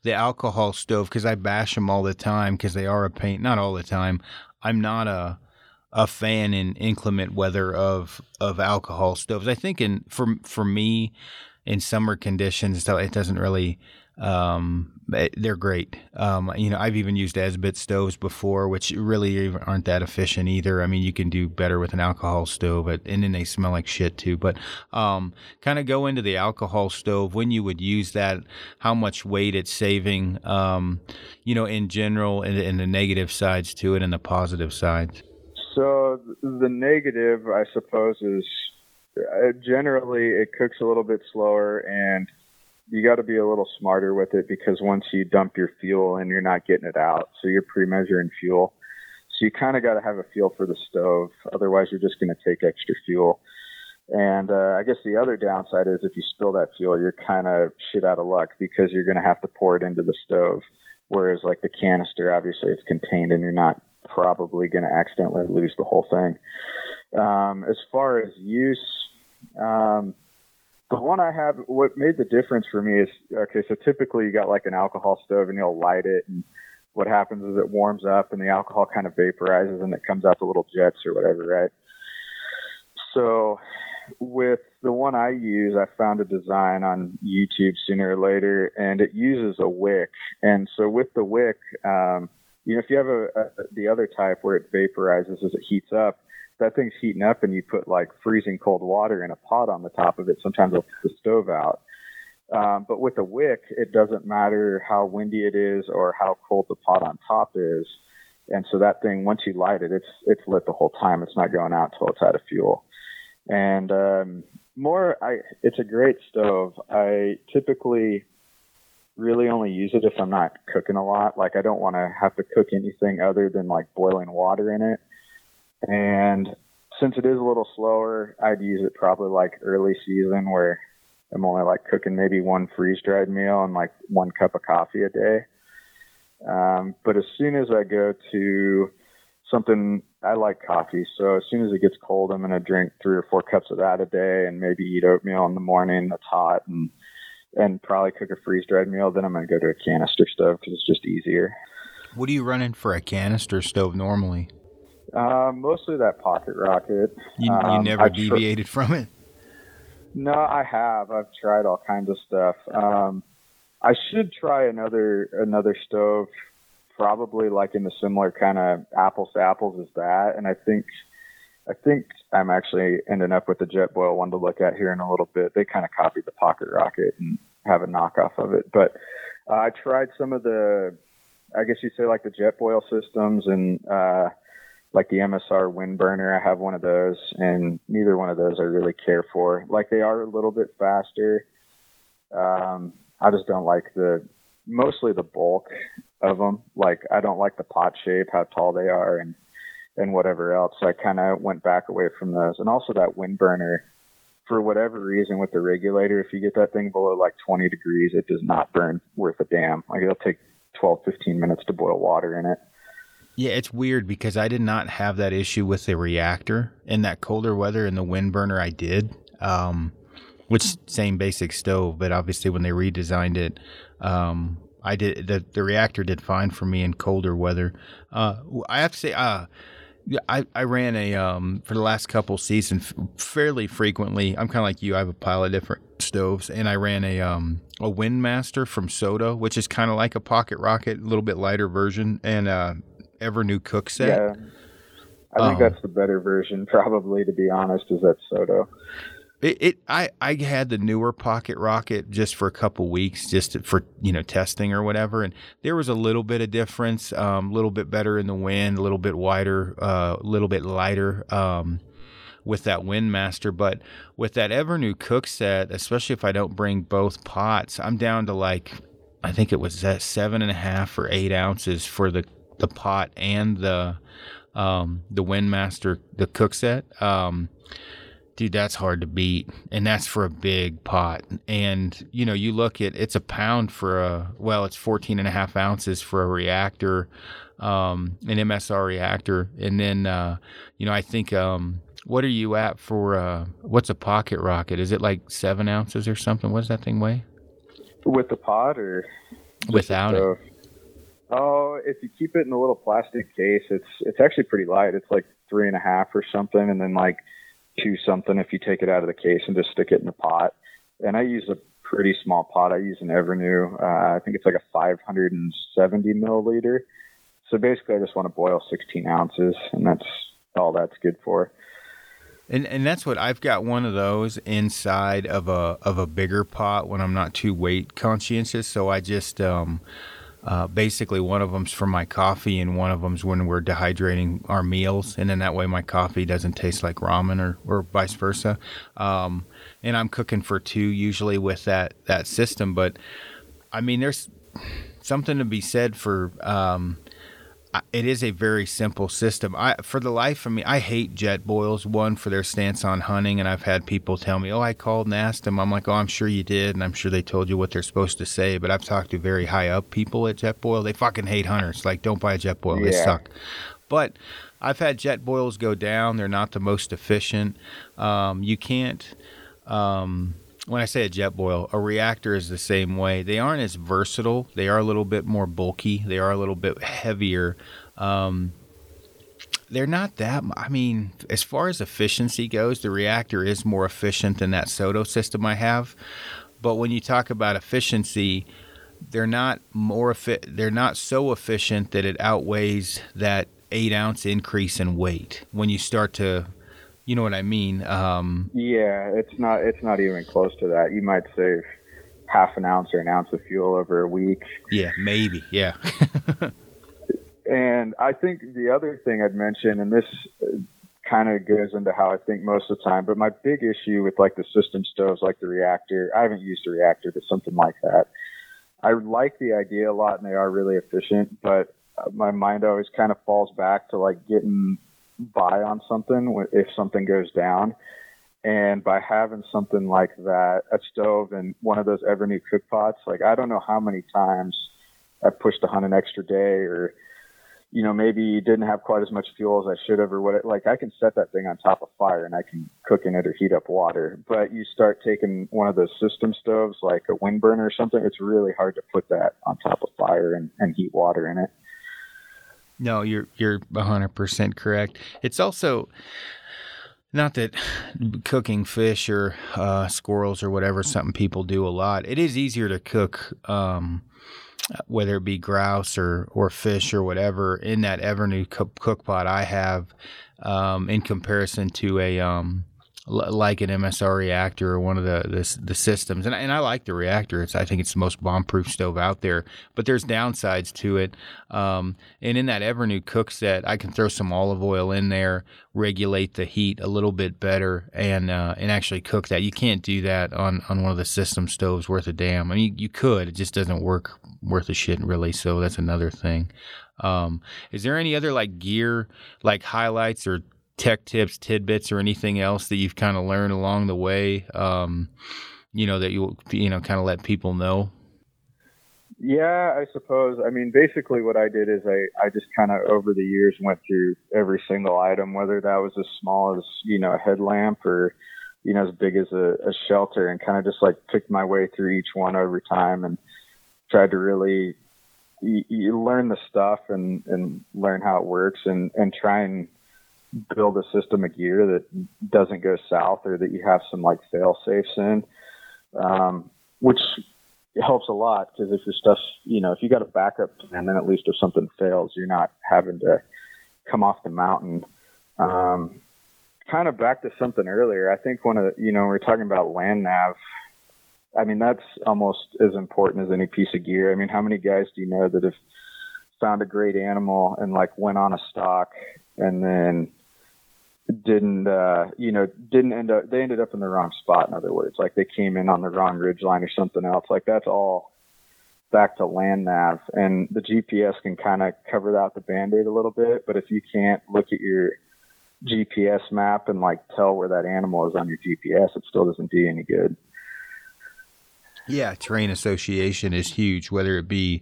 the alcohol stove because I bash them all the time because they are a pain. Not all the time. I'm not a a fan in inclement weather of of alcohol stoves. I think in for for me in summer conditions, it doesn't really um, eh, they're great. Um, you know, I've even used Esbit stoves before, which really aren't that efficient either. I mean, you can do better with an alcohol stove, but, and then they smell like shit too. But um, kind of go into the alcohol stove when you would use that, how much weight it's saving, um, you know, in general, and, and the negative sides to it and the positive sides. So the negative, I suppose, is uh, generally it cooks a little bit slower and – you got to be a little smarter with it because once you dump your fuel and you're not getting it out, so you're pre-measuring fuel. So you kind of got to have a feel for the stove. Otherwise, you're just going to take extra fuel. And uh, I guess the other downside is if you spill that fuel, you're kind of shit out of luck because you're going to have to pour it into the stove. Whereas like the canister, obviously it's contained and you're not probably going to accidentally lose the whole thing. Um, as far as use, um, the one I have, what made the difference for me is okay. So typically, you got like an alcohol stove, and you'll light it, and what happens is it warms up, and the alcohol kind of vaporizes, and it comes out the little jets or whatever, right? So with the one I use, I found a design on YouTube sooner or later, and it uses a wick. And so with the wick, um, you know, if you have a, a the other type where it vaporizes as it heats up, that thing's heating up and you put like freezing cold water in a pot on the top of it, sometimes it'll put the stove out. Um, but with a wick, it doesn't matter how windy it is or how cold the pot on top is. And so that thing, once you light it, it's it's lit the whole time. It's not going out till it's out of fuel. And um, more, I it's a great stove. I typically really only use it if I'm not cooking a lot. Like I don't want to have to cook anything other than like boiling water in it. And since it is a little slower, I'd use it probably like early season where I'm only like cooking maybe one freeze dried meal and like one cup of coffee a day. Um, but as soon as I go to something, I like coffee. So as soon as it gets cold, I'm going to drink three or four cups of that a day and maybe eat oatmeal in the morning that's hot and, and probably cook a freeze dried meal. Then I'm going to go to a canister stove because it's just easier. What are you running for a canister stove normally? Uh, mostly that pocket rocket. You, you um, never deviated tr- from it? No, I have. I've tried all kinds of stuff. Um, I should try another another stove, probably like in the similar kind of apples to apples as that. And I think, I think I'm actually ending up with the Jetboil one to look at here in a little bit. They kind of copied the Pocket Rocket and have a knockoff of it. But uh, I tried some of the, I guess you say like the Jetboil systems and uh, like the MSR WindBurner. I have one of those, and neither one of those I really care for. Like they are a little bit faster. Um, I just don't like the mostly the bulk of them. Like I don't like the pot shape, how tall they are, and and whatever else. So I kind of went back away from those, and also that WindBurner. For whatever reason, with the regulator, if you get that thing below like 20 degrees, it does not burn worth a damn. Like it'll take 12, 15 minutes to boil water in it. Yeah, it's weird because I did not have that issue with the reactor in that colder weather and the WindBurner I did. Um, which same basic stove, but obviously when they redesigned it, um, I did the the reactor did fine for me in colder weather. Uh, I have to say, uh, I, I ran a um, for the last couple seasons fairly frequently. I'm kind of like you. I have a pile of different stoves, and I ran a um, a Windmaster from SOTO, which is kind of like a Pocket Rocket, a little bit lighter version, and uh, Evernew cook set. Yeah, I think um, that's the better version, probably. To be honest, is that SOTO. It, it, I I had the newer Pocket Rocket just for a couple weeks, just to, for you know testing or whatever, and there was a little bit of difference, a um, little bit better in the wind, a little bit wider, a uh, little bit lighter um, with that Windmaster. But with that Evernew cook set, especially if I don't bring both pots, I'm down to like I think it was that seven and a half or eight ounces for the the pot and the um, the Windmaster the cook set. Um, dude that's hard to beat. And that's for a big pot. And you know you look at it's a pound for a well it's 14 and a half ounces for a reactor um, an msr reactor. And then uh, you know i think um, what are you at for uh, what's a pocket rocket? Is it like seven ounces or something? What does that thing weigh? With the pot or without it oh if you keep it in a little plastic case it's it's actually pretty light it's like three and a half or something and then like to something if you take it out of the case and just stick it in the pot. And I use a pretty small pot. I use an Evernew. Uh, I think it's like a 570 milliliter. So basically, I just want to boil 16 ounces, and that's all that's good for. And and that's what I've got one of those inside of a of a bigger pot when I'm not too weight conscientious. So I just um, uh, basically, one of them's for my coffee, and one of them's when we're dehydrating our meals, and then that way my coffee doesn't taste like ramen, or, or vice versa. Um, and I'm cooking for two usually with that that system. But I mean, there's something to be said for um, it is a very simple system. I, for the life of me, I hate Jetboils. One for their stance on hunting, and I've had people tell me, "Oh, I called and asked them." I'm like, "Oh, I'm sure you did, and I'm sure they told you what they're supposed to say." But I've talked to very high up people at Jetboil. They fucking hate hunters. Like, don't buy a Jetboil. Yeah. They suck. But I've had Jetboils go down. They're not the most efficient. Um, you can't. Um, when I say a Jetboil, a reactor is the same way. They aren't as versatile. They are a little bit more bulky. They are a little bit heavier. Um, they're not that. I mean, as far as efficiency goes, the reactor is more efficient than that SOTO system I have. But when you talk about efficiency, they're not more They're not so efficient that it outweighs that eight ounce increase in weight. When you start to you know what I mean? Um, yeah, it's not it's not even close to that. You might save half an ounce or an ounce of fuel over a week. Yeah, maybe. Yeah. and I think the other thing I'd mention, and this kind of goes into how I think most of the time, but my big issue with like the system stoves, like the reactor, I haven't used a reactor, but something like that. I like the idea a lot, and they are really efficient, but my mind always kind of falls back to like getting buy on something if something goes down. And by having something like that, a stove and one of those Evernew cook pots, like I don't know how many times I've pushed to hunt an extra day or, you know, maybe didn't have quite as much fuel as I should have or what, like I can set that thing on top of fire and I can cook in it or heat up water. But you start taking one of those system stoves, like a WindBurner or something, it's really hard to put that on top of fire and, and heat water in it. No, you're you're hundred percent correct. It's also not that cooking fish or uh, squirrels or whatever something people do a lot. It is easier to cook, um, whether it be grouse or or fish or whatever, in that Evernew cook pot I have, um, in comparison to a um, like an MSR reactor or one of the the, the systems. And, and I like the reactor. It's I think it's the most bomb proof stove out there. But there's downsides to it. Um, and in that Evernew cook set, I can throw some olive oil in there, regulate the heat a little bit better, and uh, and actually cook that. You can't do that on, on one of the system stoves worth a damn. I mean, you, you could. It just doesn't work worth a shit really. So that's another thing. Um, is there any other like gear, like highlights or tech tips, tidbits, or anything else that you've kind of learned along the way? Um, you know that you you know kind of let people know. Yeah, I suppose. I mean, basically, what I did is I I just kind of over the years went through every single item, whether that was as small as you know a headlamp or you know as big as a, a shelter, and kind of just like picked my way through each one over time and tried to really you, you learn the stuff and and learn how it works and and try and build a system of gear that doesn't go south or that you have some like fail safes in, um, which helps a lot because if your stuff, you know, if you got a backup plan, then at least if something fails, you're not having to come off the mountain. Um, kind of back to something earlier. I think one of the, you know, we are talking about land nav. I mean, that's almost as important as any piece of gear. I mean, how many guys do you know that have found a great animal and like went on a stock and then didn't uh you know didn't end up they ended up in the wrong spot in other words. Like they came in on the wrong ridge line or something else. Like that's all back to land nav. And the gps can kind of cover out the band-aid a little bit but if you can't look at your gps map and like tell where that animal is on your gps it still doesn't do you any good. Yeah terrain association is huge whether it be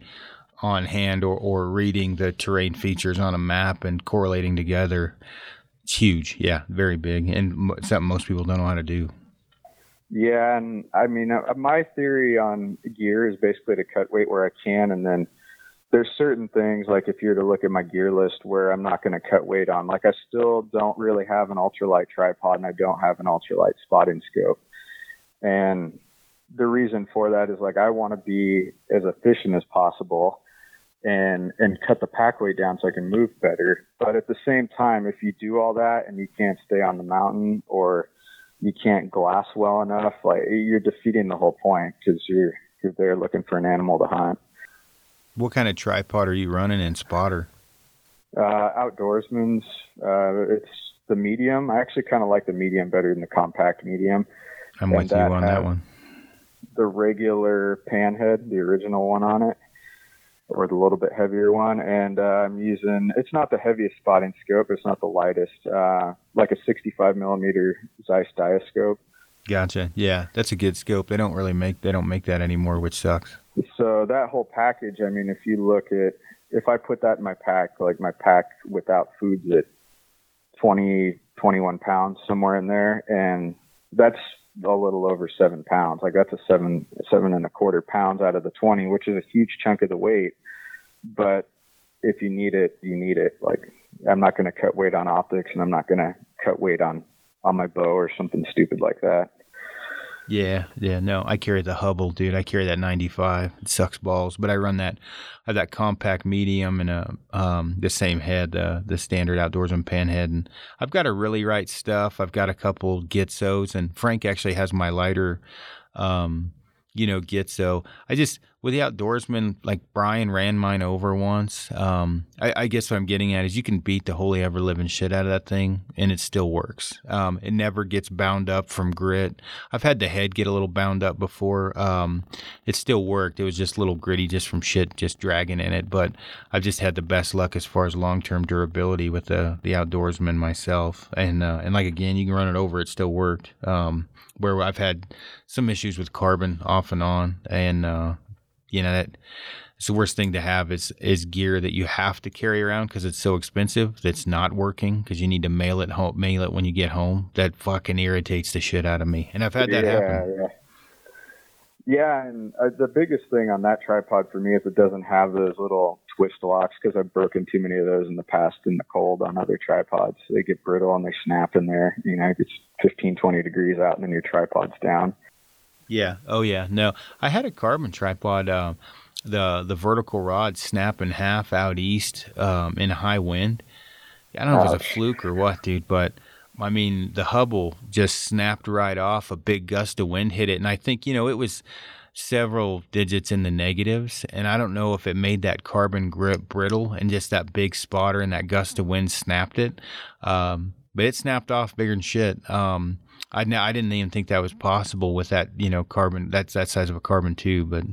on hand or, or reading the terrain features on a map and correlating together it's huge. Yeah, very big, and something most people don't know how to do. Yeah, and I mean, uh, my theory on gear is basically to cut weight where I can, and then there's certain things like if you're to look at my gear list where I'm not going to cut weight on. Like I still don't really have an ultralight tripod, and I don't have an ultralight spotting scope, and the reason for that is like I want to be as efficient as possible and and cut the pack weight down so I can move better. But at the same time, if you do all that and you can't stay on the mountain or you can't glass well enough, like you're defeating the whole point because you're you're there looking for an animal to hunt. What kind of tripod are you running in spotter? Uh, outdoorsman's. Uh, it's the medium. I actually kind of like the medium better than the compact medium. I'm with you on that one. The regular panhead, the original one on it or the little bit heavier one. And uh, I'm using, it's not the heaviest spotting scope, it's not the lightest, uh, like a 65 millimeter Zeiss Diascope. Gotcha. Yeah, that's a good scope. They don't really make they don't make that anymore, which sucks. So that whole package, I mean, if you look at if I put that in my pack, like my pack without foods at 20, 21 pounds somewhere in there, and that's a little over seven pounds. I got to seven seven and a quarter pounds out of the twenty, which is a huge chunk of the weight. But if you need it, you need it. Like I'm not going to cut weight on optics, and I'm not going to cut weight on on my bow or something stupid like that. Yeah, yeah, no, I carry the Hubble, dude. I carry that 95. It sucks balls, but I run that. I have that compact medium and a um the same head, uh, the standard outdoorsman panhead, and I've got a really right stuff. I've got a couple Gitzos, and Frank actually has my lighter, um, you know, Gitzo. I just with the outdoorsman, like Brian ran mine over once. Um, I, I, guess what I'm getting at is you can beat the holy ever living shit out of that thing, and it still works. Um, it never gets bound up from grit. I've had the head get a little bound up before. Um, it still worked. It was just a little gritty, just from shit just dragging in it. But I've just had the best luck as far as long term durability with the the outdoorsman myself. And uh, and like again, you can run it over, it still worked. Um, where I've had some issues with carbon off and on, and uh, you know that it's the worst thing to have is is gear that you have to carry around because it's so expensive that's not working because you need to mail it home mail it when you get home. That fucking irritates the shit out of me and i've had that yeah, happen. Yeah yeah and uh, the biggest thing on that tripod for me is it doesn't have those little twist locks because I've broken too many of those in the past in the cold on other tripods. They get brittle and they snap in there. You know, it's 15, 20 degrees out and then your tripod's down. Yeah. Oh yeah. No, I had a carbon tripod. Uh, the the vertical rod snap in half out east um, in a high wind. I don't know if it was a fluke or what, dude, but I mean the Hubble just snapped right off. A big gust of wind hit it, and I think you know it was several digits in the negatives, and I don't know if it made that carbon grip brittle and just that big spotter and that gust of wind snapped it. Um, but it snapped off bigger than shit. Um, I I didn't even think that was possible with that you know carbon that's that size of a carbon tube, but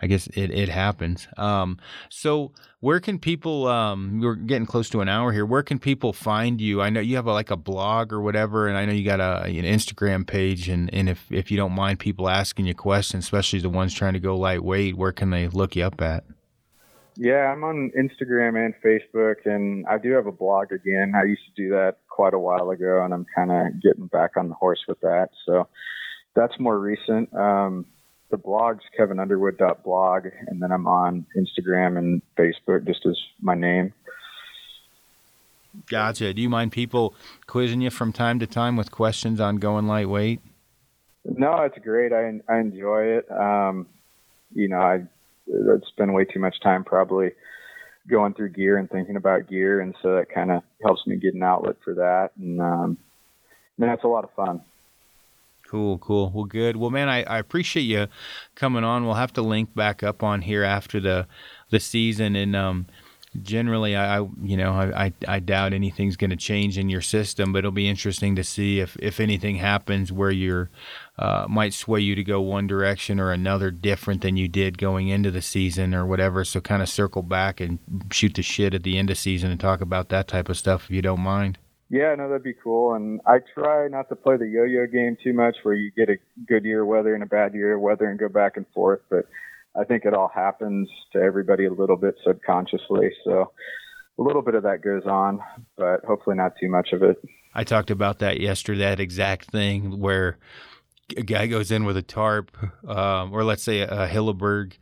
I guess it it happens. Um, so where can people? Um, we're getting close to an hour here. Where can people find you? I know you have a, like a blog or whatever, and I know you got a an Instagram page. And and if if you don't mind people asking you questions, especially the ones trying to go lightweight, where can they look you up at? Yeah, I'm on Instagram and Facebook, and I do have a blog again. I used to do that quite a while ago, and I'm kind of getting back on the horse with that. So that's more recent. Um, the blog's kevinunderwood.blog, and then I'm on Instagram and Facebook just as my name. Gotcha. Do you mind people quizzing you from time to time with questions on going lightweight? No, it's great. I I enjoy it. Um, you know, I spend way too much time probably going through gear and thinking about gear, and so that kind of helps me get an outlet for that, and um, that's a lot of fun. Cool, cool. Well, good. Well, man, I, I appreciate you coming on. We'll have to link back up on here after the the season, and um, generally, I, I you know I, I doubt anything's going to change in your system, but it'll be interesting to see if if anything happens where you're uh, might sway you to go one direction or another different than you did going into the season or whatever. So kind of circle back and shoot the shit at the end of season and talk about that type of stuff if you don't mind. Yeah, no, that'd be cool. And I try not to play the yo-yo game too much, where you get a good year weather and a bad year weather and go back and forth. But I think it all happens to everybody a little bit subconsciously. So a little bit of that goes on, but hopefully not too much of it. I talked about that yesterday, that exact thing where a guy goes in with a tarp, um, or let's say a, Hilleberg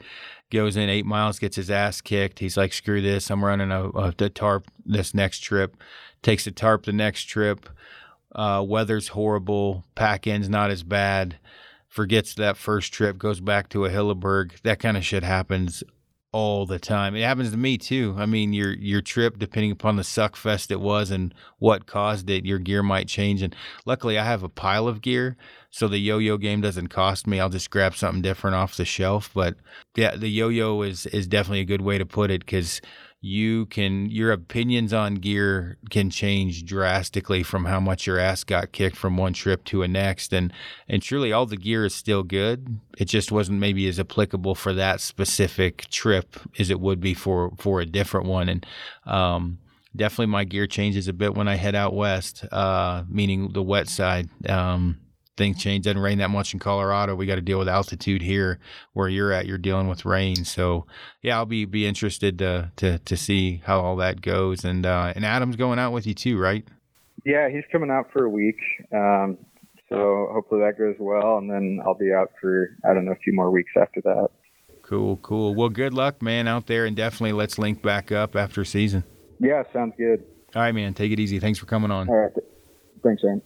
goes in eight miles, gets his ass kicked. He's like, screw this. I'm running a, a, tarp this next trip. Takes a tarp the next trip. Uh, weather's horrible. Pack end's not as bad. Forgets that first trip, goes back to a Hilleberg. That kind of shit happens all the time. It happens to me too. I mean, your your trip, depending upon the suck fest it was and what caused it, your gear might change. And luckily, I have a pile of gear, so the yo-yo game doesn't cost me. I'll just grab something different off the shelf. But yeah, the yo-yo is is definitely a good way to put it because you can your opinions on gear can change drastically from how much your ass got kicked from one trip to a next. And and truly all the gear is still good. It just wasn't maybe as applicable for that specific trip as it would be for for a different one. And um, definitely my gear changes a bit when I head out west uh, meaning the wet side. Um, things change. Doesn't rain that much in Colorado. We got to deal with altitude here where you're at. You're dealing with rain. So yeah, I'll be be interested to to to see how all that goes. And uh, and Adam's going out with you too, right? Yeah, he's coming out for a week. Um, so hopefully that goes well, and then I'll be out for I don't know a few more weeks after that. Cool, cool. Well, good luck, man, out there, and definitely let's link back up after season. Yeah, sounds good. All right, man. Take it easy. Thanks for coming on. All right. Thanks, Aaron.